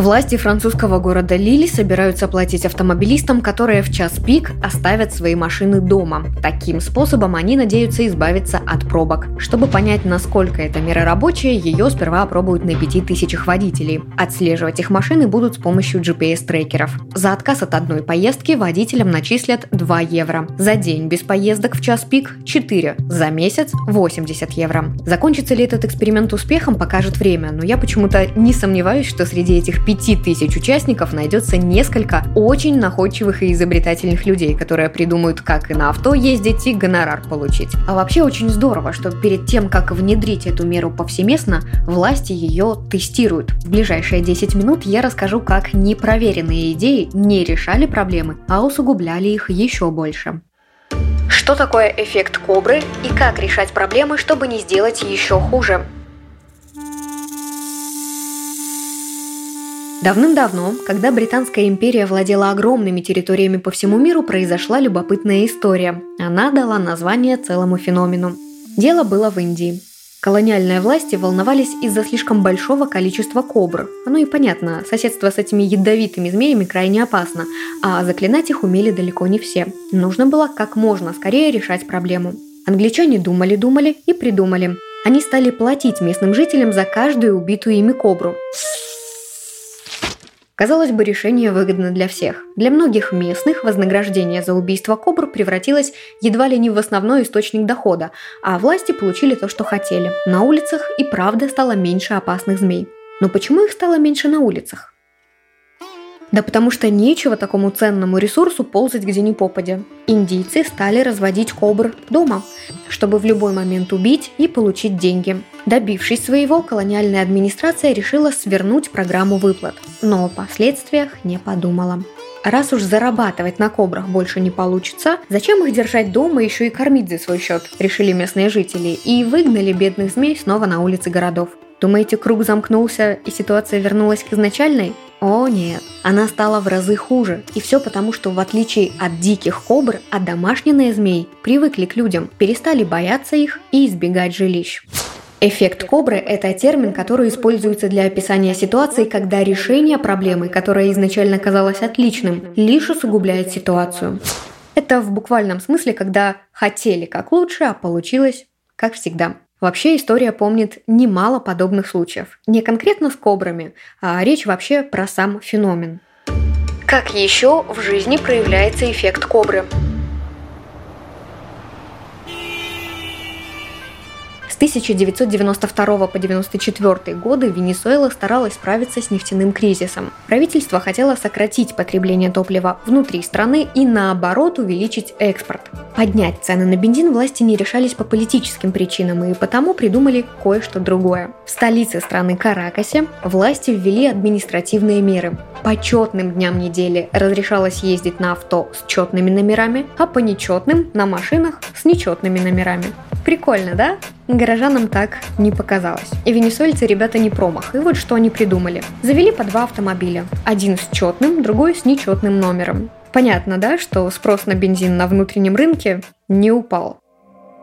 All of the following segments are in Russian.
Власти французского города Лили собираются платить автомобилистам, которые в час пик оставят свои машины дома. Таким способом они надеются избавиться от пробок. Чтобы понять, насколько эта мера рабочая, ее сперва опробуют на 5000 водителей. Отслеживать их машины будут с помощью GPS-трекеров. За отказ от одной поездки водителям начислят 2 евро. За день без поездок в час пик – 4. За месяц – 80 евро. Закончится ли этот эксперимент успехом, покажет время, но я почему-то не сомневаюсь, что среди этих 5000 участников найдется несколько очень находчивых и изобретательных людей, которые придумают, как и на авто ездить и гонорар получить. А вообще очень здорово, что перед тем, как внедрить эту меру повсеместно, власти ее тестируют. В ближайшие 10 минут я расскажу, как непроверенные идеи не решали проблемы, а усугубляли их еще больше. Что такое эффект кобры и как решать проблемы, чтобы не сделать еще хуже? Давным-давно, когда Британская империя владела огромными территориями по всему миру, произошла любопытная история. Она дала название целому феномену. Дело было в Индии. Колониальные власти волновались из-за слишком большого количества кобр. Оно и понятно, соседство с этими ядовитыми змеями крайне опасно, а заклинать их умели далеко не все. Нужно было как можно скорее решать проблему. Англичане думали-думали и придумали. Они стали платить местным жителям за каждую убитую ими кобру. Казалось бы, решение выгодно для всех. Для многих местных вознаграждение за убийство кобр превратилось едва ли не в основной источник дохода, а власти получили то, что хотели. На улицах и правда стало меньше опасных змей. Но почему их стало меньше на улицах? Да потому что нечего такому ценному ресурсу ползать где ни попадя. Индийцы стали разводить кобр дома, чтобы в любой момент убить и получить деньги. Добившись своего, колониальная администрация решила свернуть программу выплат, но о последствиях не подумала. Раз уж зарабатывать на кобрах больше не получится, зачем их держать дома еще и кормить за свой счет, решили местные жители, и выгнали бедных змей снова на улицы городов. Думаете, круг замкнулся и ситуация вернулась к изначальной? О нет, она стала в разы хуже. И все потому, что в отличие от диких кобр, домашние змей привыкли к людям, перестали бояться их и избегать жилищ. Эффект кобры – это термин, который используется для описания ситуации, когда решение проблемы, которая изначально казалась отличным, лишь усугубляет ситуацию. Это в буквальном смысле, когда хотели как лучше, а получилось как всегда. Вообще история помнит немало подобных случаев. Не конкретно с кобрами, а речь вообще про сам феномен. Как еще в жизни проявляется эффект кобры? 1992 по 1994 годы Венесуэла старалась справиться с нефтяным кризисом. Правительство хотело сократить потребление топлива внутри страны и наоборот увеличить экспорт. Поднять цены на бензин власти не решались по политическим причинам и потому придумали кое-что другое. В столице страны Каракасе власти ввели административные меры. По четным дням недели разрешалось ездить на авто с четными номерами, а по нечетным на машинах с нечетными номерами. Прикольно, да? Горожанам так не показалось. И венесуэльцы ребята не промах. И вот что они придумали. Завели по два автомобиля. Один с четным, другой с нечетным номером. Понятно, да, что спрос на бензин на внутреннем рынке не упал.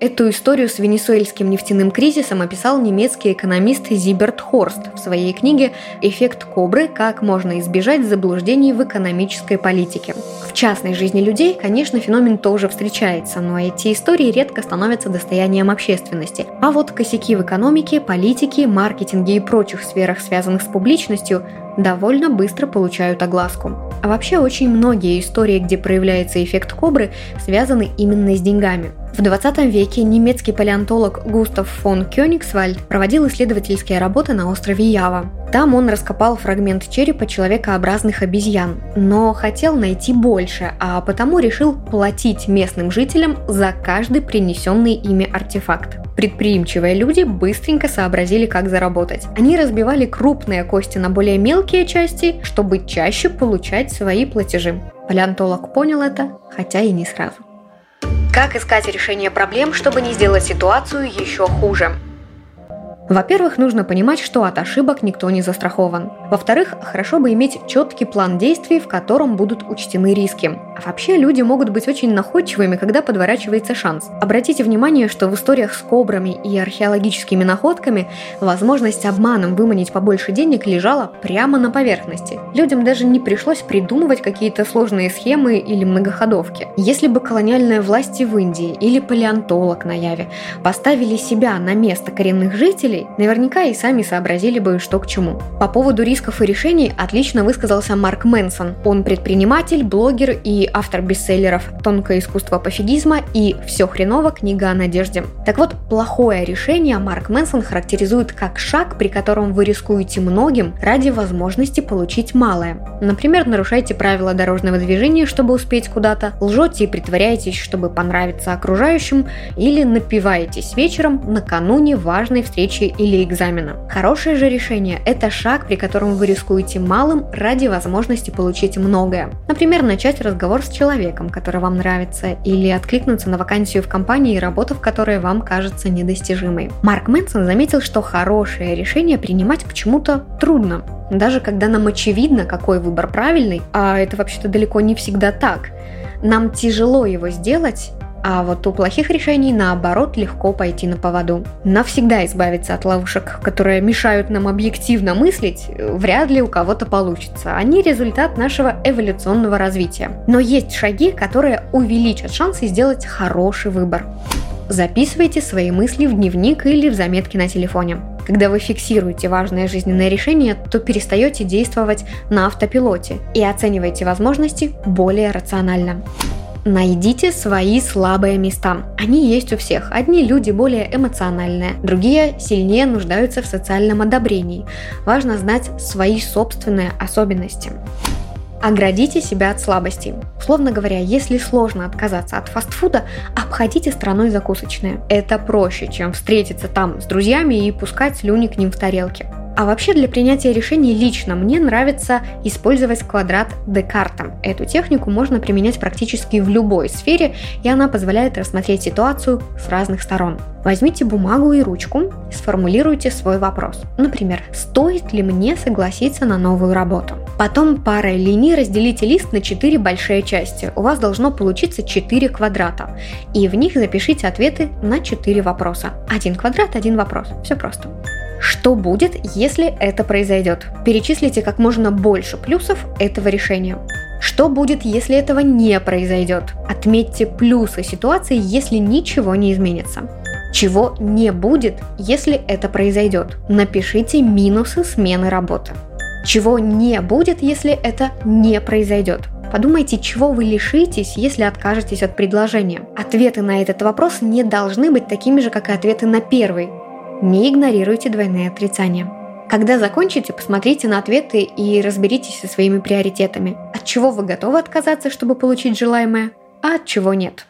Эту историю с венесуэльским нефтяным кризисом описал немецкий экономист Зиберт Хорст в своей книге «Эффект кобры. Как можно избежать заблуждений в экономической политике». В частной жизни людей, конечно, феномен тоже встречается, но эти истории редко становятся достоянием общественности. А вот косяки в экономике, политике, маркетинге и прочих сферах, связанных с публичностью, довольно быстро получают огласку. А вообще очень многие истории, где проявляется эффект кобры, связаны именно с деньгами. В 20 веке немецкий палеонтолог Густав фон Кёнигсвальд проводил исследовательские работы на острове Ява. Там он раскопал фрагмент черепа человекообразных обезьян, но хотел найти больше, а потому решил платить местным жителям за каждый принесенный ими артефакт. Предприимчивые люди быстренько сообразили, как заработать. Они разбивали крупные кости на более мелкие части, чтобы чаще получать свои платежи. Палеонтолог понял это, хотя и не сразу. Как искать решение проблем, чтобы не сделать ситуацию еще хуже? Во-первых, нужно понимать, что от ошибок никто не застрахован. Во-вторых, хорошо бы иметь четкий план действий, в котором будут учтены риски. А вообще люди могут быть очень находчивыми, когда подворачивается шанс. Обратите внимание, что в историях с кобрами и археологическими находками возможность обманом выманить побольше денег лежала прямо на поверхности. Людям даже не пришлось придумывать какие-то сложные схемы или многоходовки. Если бы колониальные власти в Индии или палеонтолог на Яве поставили себя на место коренных жителей, наверняка и сами сообразили бы, что к чему. По поводу рисков и решений отлично высказался Марк Мэнсон. Он предприниматель, блогер и автор бестселлеров «Тонкое искусство пофигизма» и «Все хреново. Книга о надежде». Так вот, плохое решение Марк Мэнсон характеризует как шаг, при котором вы рискуете многим ради возможности получить малое. Например, нарушаете правила дорожного движения, чтобы успеть куда-то, лжете и притворяетесь, чтобы понравиться окружающим, или напиваетесь вечером накануне важной встречи или экзамена. Хорошее же решение – это шаг, при котором вы рискуете малым ради возможности получить многое. Например, начать разговор с человеком, который вам нравится, или откликнуться на вакансию в компании, работа в которой вам кажется недостижимой. Марк Мэнсон заметил, что хорошее решение принимать почему-то трудно. Даже когда нам очевидно, какой выбор правильный, а это вообще-то далеко не всегда так, нам тяжело его сделать, а вот у плохих решений, наоборот, легко пойти на поводу. Навсегда избавиться от ловушек, которые мешают нам объективно мыслить, вряд ли у кого-то получится. Они результат нашего эволюционного развития. Но есть шаги, которые увеличат шансы сделать хороший выбор. Записывайте свои мысли в дневник или в заметки на телефоне. Когда вы фиксируете важное жизненное решение, то перестаете действовать на автопилоте и оцениваете возможности более рационально. Найдите свои слабые места. Они есть у всех. Одни люди более эмоциональные, другие сильнее нуждаются в социальном одобрении. Важно знать свои собственные особенности. Оградите себя от слабостей. Словно говоря, если сложно отказаться от фастфуда, обходите страной закусочные. Это проще, чем встретиться там с друзьями и пускать слюни к ним в тарелке. А вообще для принятия решений лично мне нравится использовать квадрат Декарта. Эту технику можно применять практически в любой сфере, и она позволяет рассмотреть ситуацию с разных сторон. Возьмите бумагу и ручку сформулируйте свой вопрос. Например, стоит ли мне согласиться на новую работу? Потом парой линий разделите лист на 4 большие части. У вас должно получиться 4 квадрата. И в них запишите ответы на 4 вопроса. Один квадрат, один вопрос. Все просто. Что будет, если это произойдет? Перечислите как можно больше плюсов этого решения. Что будет, если этого не произойдет? Отметьте плюсы ситуации, если ничего не изменится. Чего не будет, если это произойдет? Напишите минусы смены работы. Чего не будет, если это не произойдет? Подумайте, чего вы лишитесь, если откажетесь от предложения. Ответы на этот вопрос не должны быть такими же, как и ответы на первый. Не игнорируйте двойные отрицания. Когда закончите, посмотрите на ответы и разберитесь со своими приоритетами. От чего вы готовы отказаться, чтобы получить желаемое, а от чего нет.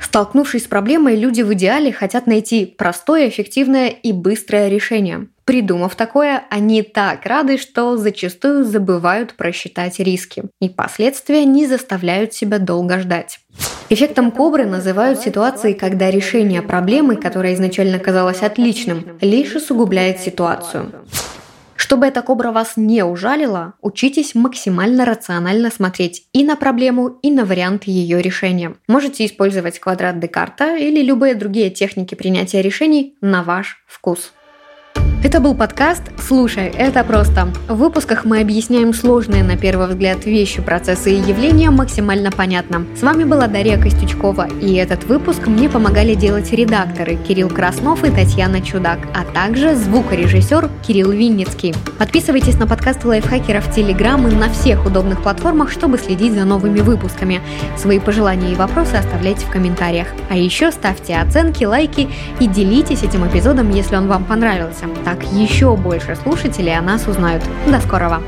Столкнувшись с проблемой, люди в идеале хотят найти простое, эффективное и быстрое решение. Придумав такое, они так рады, что зачастую забывают просчитать риски, и последствия не заставляют себя долго ждать. Эффектом кобры называют ситуации, когда решение проблемы, которая изначально казалась отличным, лишь усугубляет ситуацию. Чтобы эта кобра вас не ужалила, учитесь максимально рационально смотреть и на проблему, и на вариант ее решения. Можете использовать квадрат Декарта или любые другие техники принятия решений на ваш вкус. Это был подкаст «Слушай, это просто». В выпусках мы объясняем сложные на первый взгляд вещи, процессы и явления максимально понятно. С вами была Дарья Костючкова, и этот выпуск мне помогали делать редакторы Кирилл Краснов и Татьяна Чудак, а также звукорежиссер Кирилл Винницкий. Подписывайтесь на подкасты лайфхакеров в Телеграм и на всех удобных платформах, чтобы следить за новыми выпусками. Свои пожелания и вопросы оставляйте в комментариях. А еще ставьте оценки, лайки и делитесь этим эпизодом, если он вам понравился. Так еще больше слушателей о нас узнают. До скорого!